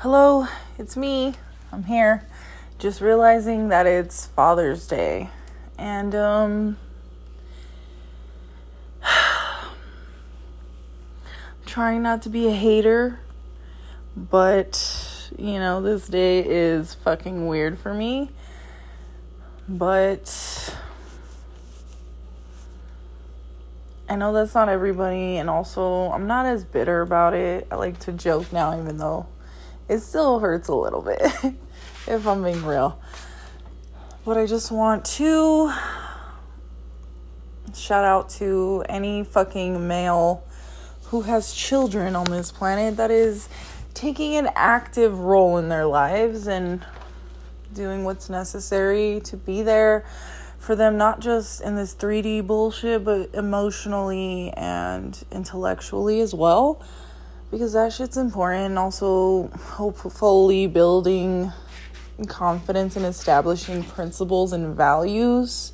Hello, it's me. I'm here. Just realizing that it's Father's Day. And, um, trying not to be a hater, but, you know, this day is fucking weird for me. But, I know that's not everybody, and also, I'm not as bitter about it. I like to joke now, even though it still hurts a little bit, if I'm being real. But I just want to shout out to any fucking male who has children on this planet that is taking an active role in their lives and doing what's necessary to be there for them, not just in this 3D bullshit, but emotionally and intellectually as well because that shit's important. And also, hopefully, building confidence and establishing principles and values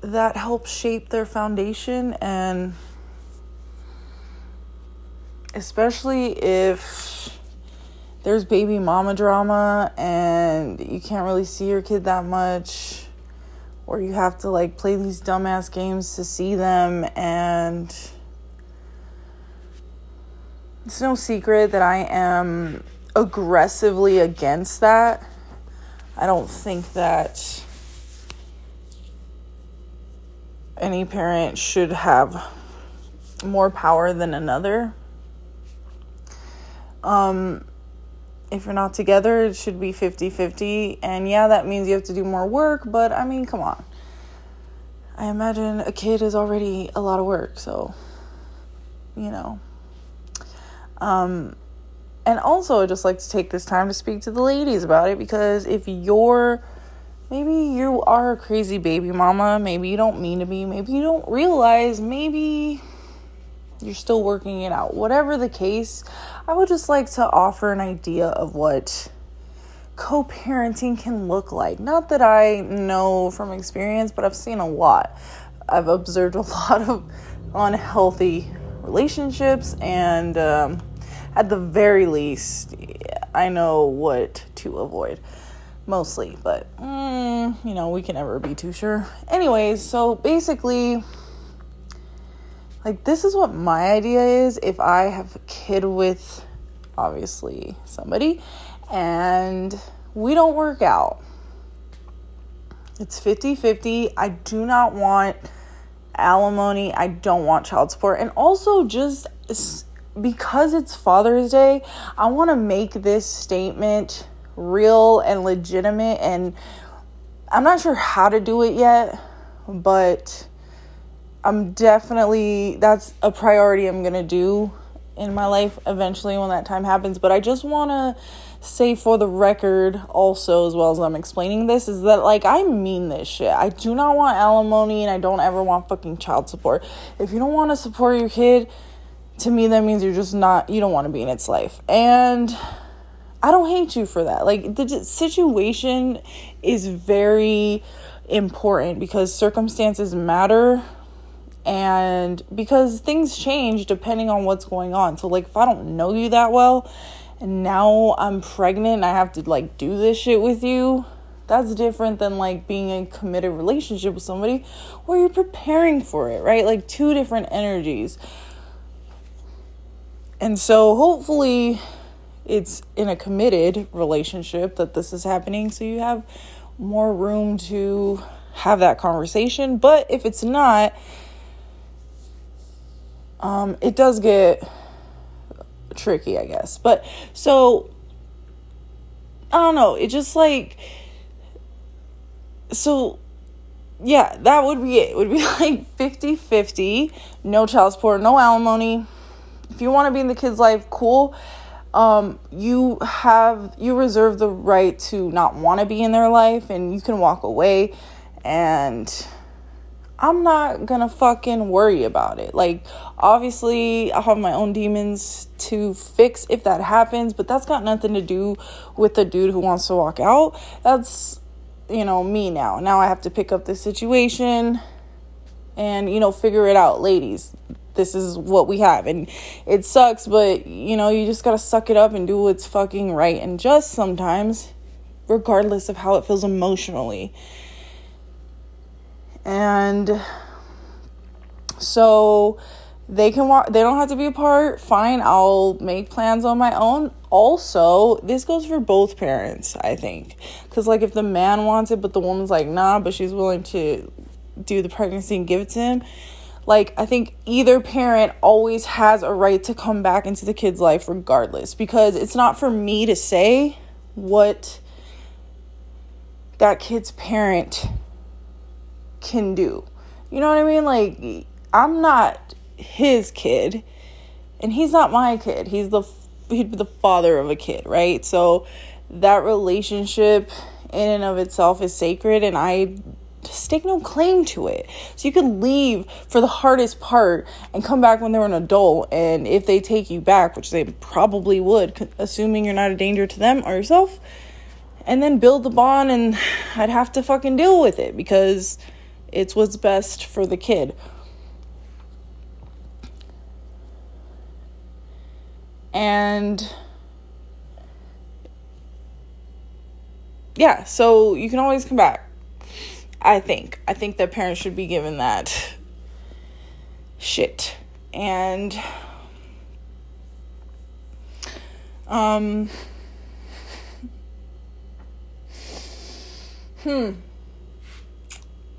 that help shape their foundation. And especially if there's baby mama drama and you can't really see your kid that much or you have to like play these dumbass games to see them and it's no secret that I am aggressively against that. I don't think that any parent should have more power than another. Um, if you're not together, it should be 50 50. And yeah, that means you have to do more work, but I mean, come on. I imagine a kid is already a lot of work, so, you know. Um, and also, I'd just like to take this time to speak to the ladies about it because if you're maybe you are a crazy baby mama, maybe you don't mean to be, maybe you don't realize, maybe you're still working it out. Whatever the case, I would just like to offer an idea of what co parenting can look like. Not that I know from experience, but I've seen a lot. I've observed a lot of unhealthy relationships and um, at the very least, I know what to avoid. Mostly, but mm, you know, we can never be too sure. Anyways, so basically, like, this is what my idea is if I have a kid with obviously somebody and we don't work out. It's 50 50. I do not want alimony. I don't want child support. And also, just because it's Father's Day, I want to make this statement real and legitimate. And I'm not sure how to do it yet, but I'm definitely, that's a priority I'm going to do in my life eventually when that time happens. But I just want to say for the record, also, as well as I'm explaining this, is that like I mean this shit. I do not want alimony and I don't ever want fucking child support. If you don't want to support your kid, to me that means you're just not you don't want to be in its life. And i don't hate you for that. Like the situation is very important because circumstances matter and because things change depending on what's going on. So like if i don't know you that well and now i'm pregnant and i have to like do this shit with you that's different than like being in a committed relationship with somebody where you're preparing for it right? Like two different energies and so hopefully it's in a committed relationship that this is happening so you have more room to have that conversation. But if it's not, um, it does get tricky, I guess. But so I don't know, it just like so yeah, that would be it. it would be like 50-50, no child support, no alimony if you want to be in the kid's life, cool. Um, you have you reserve the right to not want to be in their life and you can walk away and I'm not gonna fucking worry about it. Like, obviously, I have my own demons to fix if that happens, but that's got nothing to do with the dude who wants to walk out. That's, you know, me now. Now I have to pick up the situation and, you know, figure it out. Ladies, this is what we have. And it sucks but you know you just gotta suck it up and do what's fucking right and just sometimes regardless of how it feels emotionally. And so they can walk they don't have to be apart fine i'll make plans on my own. Also this goes for both parents i think. Because like if the man wants it but the woman's like nah but she's willing to do the pregnancy and give it to him like i think either parent always has a right to come back into the kid's life regardless because it's not for me to say what that kid's parent can do. You know what i mean? Like i'm not his kid and he's not my kid. He's the he'd be the father of a kid right? So that relationship in and of itself is sacred and i stake no claim to it. So you could leave for the hardest part and come back when they're an adult. And if they take you back which they probably would assuming you're not a danger to them or yourself and then build the bond and i'd have to fucking deal with it because it's what's best for the kid. And yeah, so you can always come back. I think. I think that parents should be given that shit. And um hmm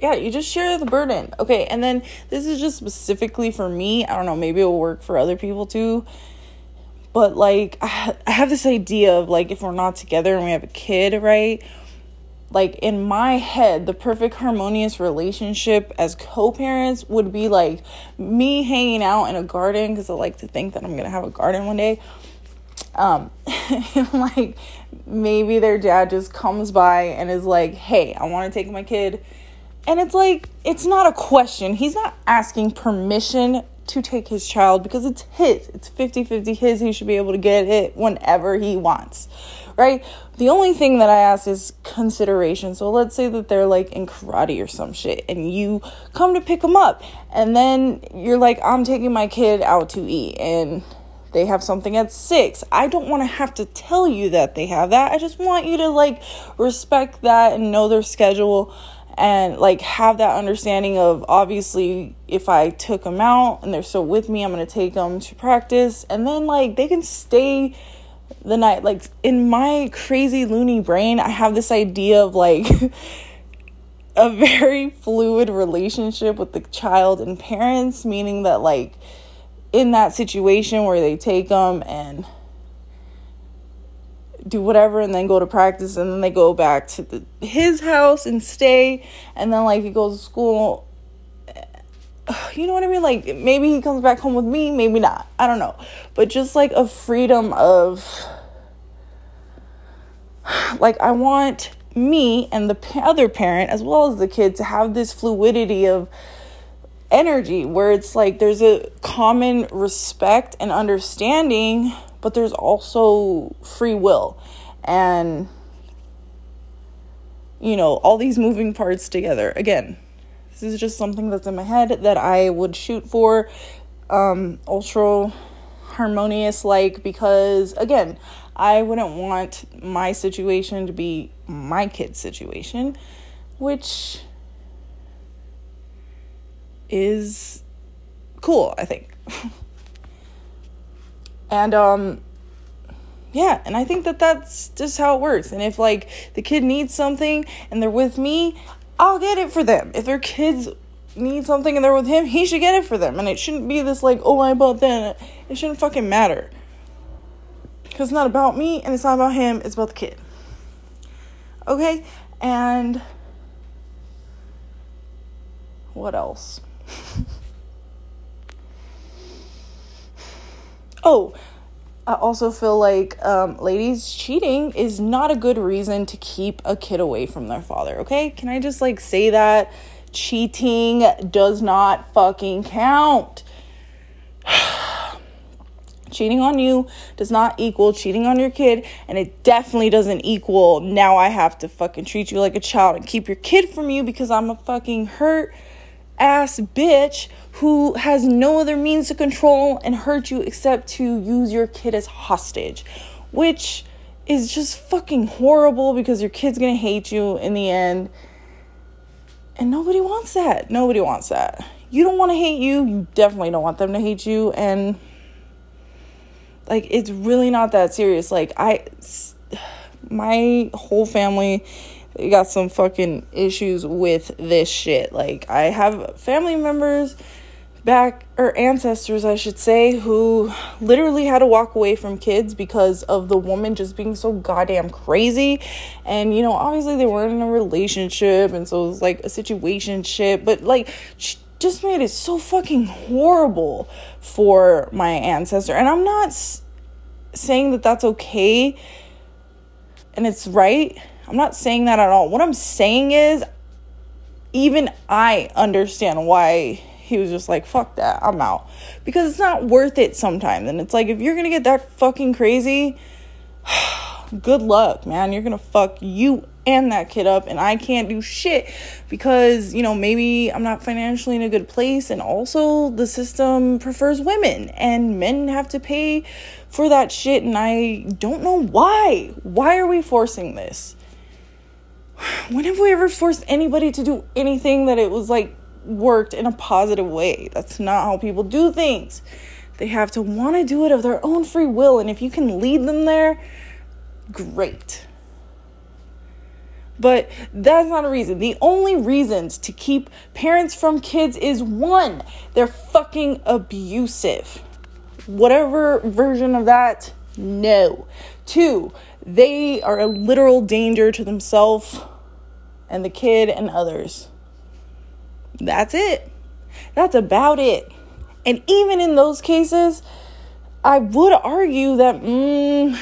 yeah, you just share the burden. Okay, and then this is just specifically for me. I don't know, maybe it'll work for other people too but like I have this idea of like if we're not together and we have a kid, right? Like in my head, the perfect harmonious relationship as co-parents would be like me hanging out in a garden because I like to think that I'm gonna have a garden one day. Um, like maybe their dad just comes by and is like, "Hey, I want to take my kid." And it's like, it's not a question. He's not asking permission to take his child because it's his. It's 50 50 his. He should be able to get it whenever he wants, right? The only thing that I ask is consideration. So let's say that they're like in karate or some shit and you come to pick them up and then you're like, I'm taking my kid out to eat and they have something at six. I don't want to have to tell you that they have that. I just want you to like respect that and know their schedule and like have that understanding of obviously if I took them out and they're still with me, I'm going to take them to practice and then like they can stay the night like in my crazy loony brain, I have this idea of like a very fluid relationship with the child and parents, meaning that like in that situation where they take them and do whatever and then go to practice and then they go back to the, his house and stay. And then like he goes to school you know what i mean? Like maybe he comes back home with me maybe not. I don't know. But just like a freedom of like i want me and the other parent as well as the kid to have this fluidity of energy where it's like there's a common respect and understanding but there's also free will. And you know all these moving parts together. Again this is just something that's in my head that i would shoot for um ultra harmonious like because again i wouldn't want my situation to be my kid's situation which is cool i think And um yeah, and I think that that's just how it works. And if like the kid needs something and they're with me, I'll get it for them. If their kids need something and they're with him, he should get it for them. And it shouldn't be this like, oh, I bought that. It shouldn't fucking matter. Because it's not about me and it's not about him, it's about the kid. Okay? And what else? Oh, I also feel like um, ladies cheating is not a good reason to keep a kid away from their father. Okay, can I just like say that cheating does not fucking count. cheating on you does not equal cheating on your kid, and it definitely doesn't equal now I have to fucking treat you like a child and keep your kid from you because I'm a fucking hurt ass bitch who has no other means to control and hurt you except to use your kid as hostage, which is just fucking horrible because your kid's gonna hate you in the end. And nobody wants that. Nobody wants that. You don't wanna hate you. You definitely don't want them to hate you. And like, it's really not that serious. Like, I, my whole family got some fucking issues with this shit. Like, I have family members back or ancestors I should say who literally had to walk away from kids because of the woman just being so goddamn crazy and you know obviously they weren't in a relationship and so it was like a situation shit but like she just made it so fucking horrible for my ancestor and I'm not s- saying that that's okay and it's right I'm not saying that at all what I'm saying is even I understand why he was just like, fuck that, I'm out. Because it's not worth it sometimes. And it's like, if you're gonna get that fucking crazy, good luck, man. You're gonna fuck you and that kid up, and I can't do shit because, you know, maybe I'm not financially in a good place, and also the system prefers women, and men have to pay for that shit, and I don't know why. Why are we forcing this? When have we ever forced anybody to do anything that it was like worked in a positive way. That's not how people do things. They have to want to do it of their own free will. And if you can lead them there, great. But that's not a reason. The only reasons to keep parents from kids is one, they're fucking abusive. Whatever version of that, no. Two, they are a literal danger to themselves and the kid and others. That's it. That's about it. And even in those cases, I would argue that mm,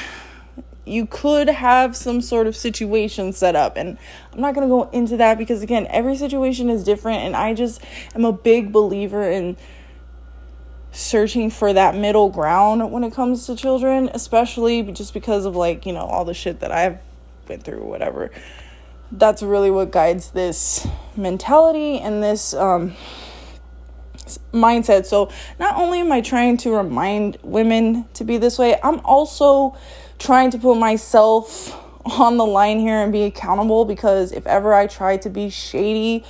you could have some sort of situation set up. And I'm not going to go into that because, again, every situation is different. And I just am a big believer in searching for that middle ground when it comes to children, especially just because of, like, you know, all the shit that I've been through, whatever that's really what guides this mentality and this um, mindset. So, not only am I trying to remind women to be this way, I'm also trying to put myself on the line here and be accountable because if ever I try to be shady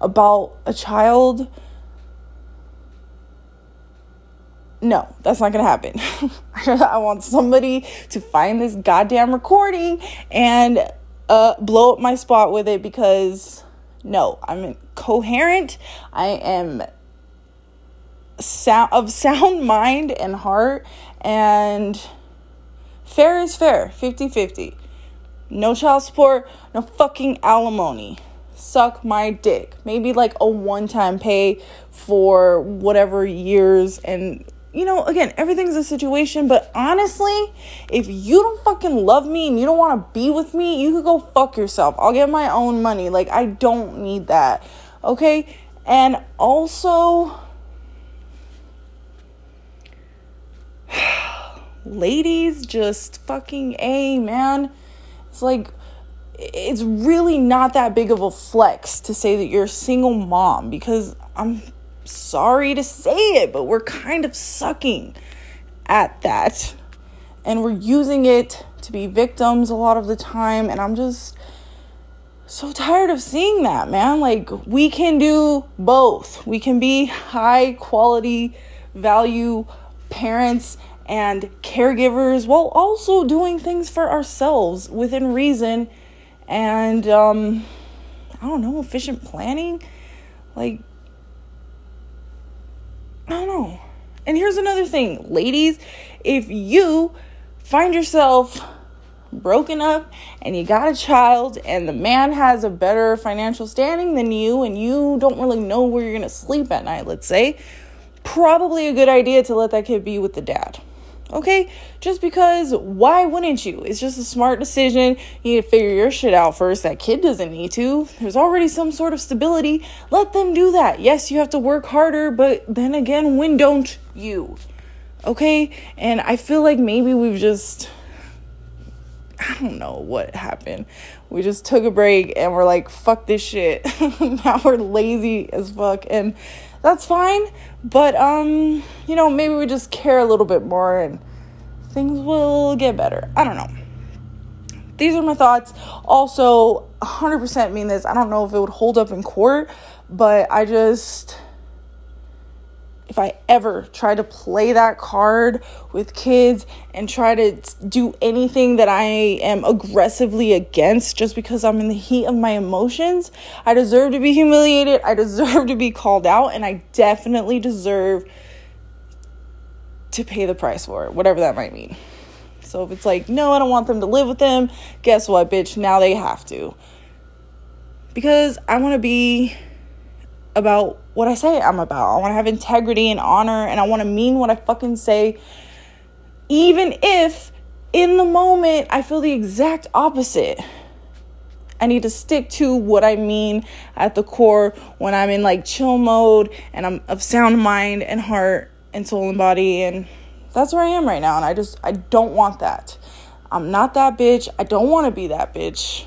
about a child, no, that's not gonna happen. I want somebody to find this goddamn recording and uh, blow up my spot with it because no, I'm coherent. I am sound of sound mind and heart and fair is fair 50-50 no child support no fucking alimony. Suck my dick. Maybe like a one-time pay for whatever years and you know, again, everything's a situation, but honestly, if you don't fucking love me and you don't want to be with me, you could go fuck yourself. I'll get my own money. Like, I don't need that. Okay? And also, ladies, just fucking A, man. It's like, it's really not that big of a flex to say that you're a single mom because I'm sorry to say it, but we're kind of sucking at that. And we're using it to be victims a lot of the time. And I'm just so tired of seeing that, man. Like, we can do both. We can be high quality value parents and caregivers while also doing things for ourselves within reason and, um, I don't know, efficient planning. Like, I don't know. And here's another thing, ladies, if you find yourself broken up and you got a child and the man has a better financial standing than you and you don't really know where you're going to sleep at night, let's say, probably a good idea to let that kid be with the dad. Okay? Just because why wouldn't you? It's just a smart decision. You need to figure your shit out first. That kid doesn't need to. There's already some sort of stability. Let them do that. Yes, you have to work harder, but then again, when don't you? Okay? And I feel like maybe we've just I don't know what happened. We just took a break and we're like, fuck this shit. now we're lazy as fuck and that's fine. But um, you know, maybe we just care a little bit more and things will get better. I don't know. These are my thoughts. Also, 100% mean this. I don't know if it would hold up in court, but I just if I ever try to play that card with kids and try to do anything that I am aggressively against just because I'm in the heat of my emotions, I deserve to be humiliated. I deserve to be called out, and I definitely deserve to pay the price for it, whatever that might mean. So if it's like, no, I don't want them to live with them, guess what, bitch? Now they have to. Because I want to be about what I say I'm about. I want to have integrity and honor, and I want to mean what I fucking say, even if in the moment I feel the exact opposite. I need to stick to what I mean at the core when I'm in like chill mode and I'm of sound mind and heart and soul and body and that's where I am right now and I just I don't want that. I'm not that bitch. I don't want to be that bitch.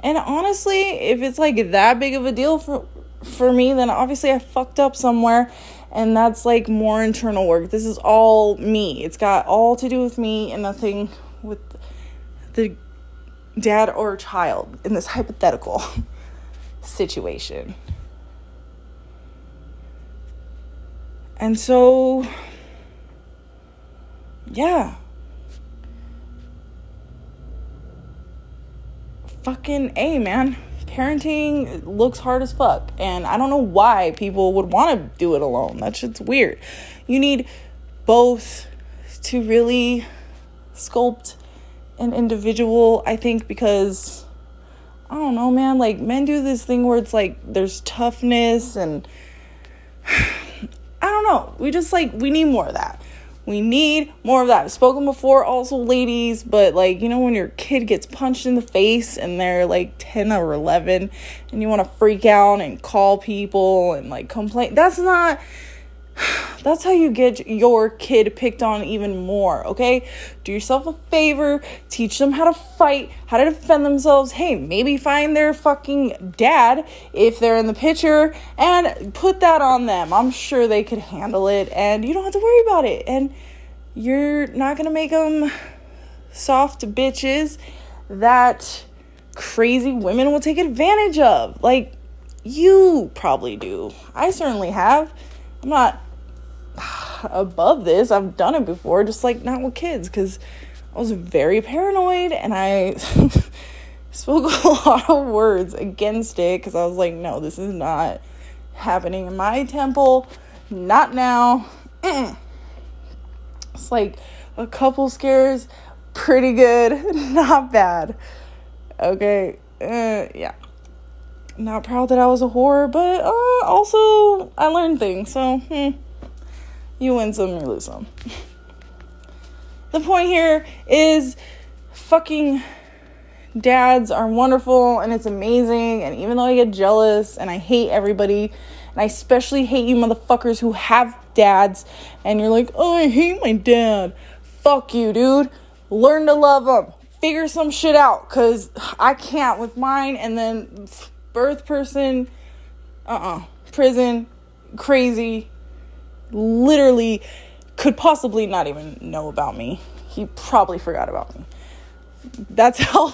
And honestly, if it's like that big of a deal for for me, then obviously I fucked up somewhere and that's like more internal work. This is all me. It's got all to do with me and nothing with the dad or child in this hypothetical situation. And so, yeah. Fucking A, man parenting looks hard as fuck. And I don't know why people would want to do it alone. That shit's weird. You need both to really sculpt an individual, I think, because I don't know, man. Like, men do this thing where it's like there's toughness and I don't know. We just like, we need more of that. We need more of that. I've spoken before, also, ladies, but like, you know, when your kid gets punched in the face and they're like 10 or 11 and you want to freak out and call people and like complain, that's not. That's how you get your kid picked on even more, okay? Do yourself a favor, teach them how to fight, how to defend themselves. Hey, maybe find their fucking dad if they're in the picture and put that on them. I'm sure they could handle it and you don't have to worry about it. And you're not gonna make them soft bitches that crazy women will take advantage of. Like, you probably do. I certainly have. I'm not above this. I've done it before, just like not with kids, because I was very paranoid and I spoke a lot of words against it because I was like, no, this is not happening in my temple. Not now. Mm. It's like a couple scares, pretty good, not bad. Okay, uh, yeah. Not proud that I was a whore, but uh, also I learned things, so hmm. You win some, you lose some. the point here is fucking dads are wonderful and it's amazing. And even though I get jealous and I hate everybody, and I especially hate you motherfuckers who have dads, and you're like, oh, I hate my dad. Fuck you, dude. Learn to love him. Figure some shit out, cause I can't with mine. And then birth person, uh uh-uh. uh, prison, crazy, literally could possibly not even know about me. He probably forgot about me. That's how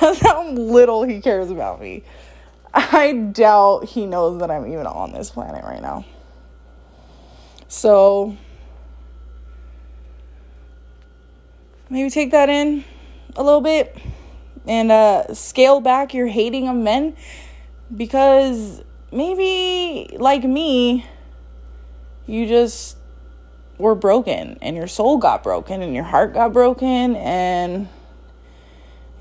that's how little he cares about me. I doubt he knows that I'm even on this planet right now. So maybe take that in a little bit and uh, scale back your hating of men because maybe like me you just were broken and your soul got broken and your heart got broken and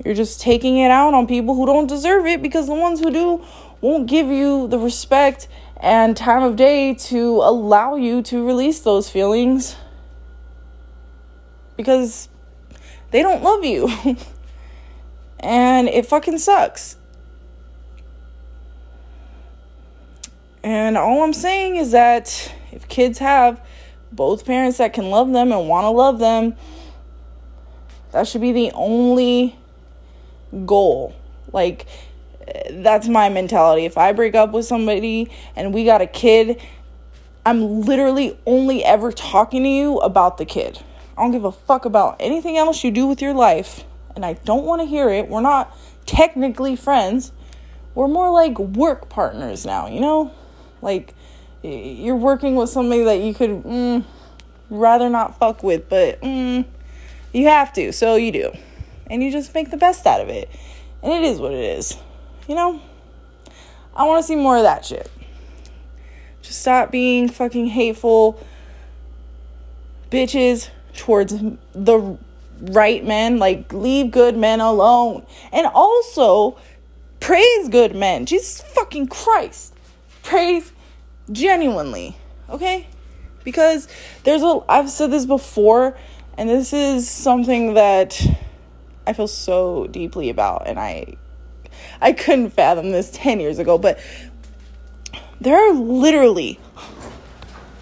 you're just taking it out on people who don't deserve it because the ones who do won't give you the respect and time of day to allow you to release those feelings because they don't love you. and it fucking sucks. And all I'm saying is that if kids have both parents that can love them and want to love them, That should be the only goal. Like, that's my mentality. If I break up with somebody and we got a kid, I'm literally only ever talking to you about the kid. I don't give a fuck about anything else you do with your life, and I don't want to hear it. We're not technically friends. We're more like work partners now, you know? Like, you're working with somebody that you could mm, rather not fuck with, but mm, you have to, so you do. And you just make the best out of it. And it is what it is. You know? I want to see more of that shit. Just stop being fucking hateful bitches towards the right men. Like, leave good men alone. And also, praise good men. Jesus fucking Christ. Praise genuinely. Okay? Because there's a, I've said this before, and this is something that I feel so deeply about, and I I couldn't fathom this 10 years ago, but there are literally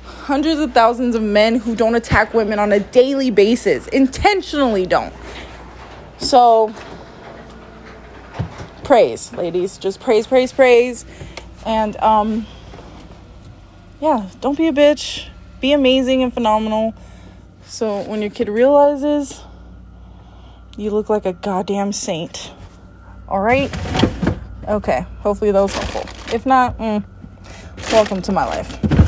hundreds of thousands of men who don't attack women on a daily basis, intentionally don't. So, praise, ladies. Just praise, praise, praise. And, um, yeah, don't be a bitch. Be amazing and phenomenal. So, when your kid realizes you look like a goddamn saint. All right? Okay, hopefully that was helpful. If not, mm, welcome to my life.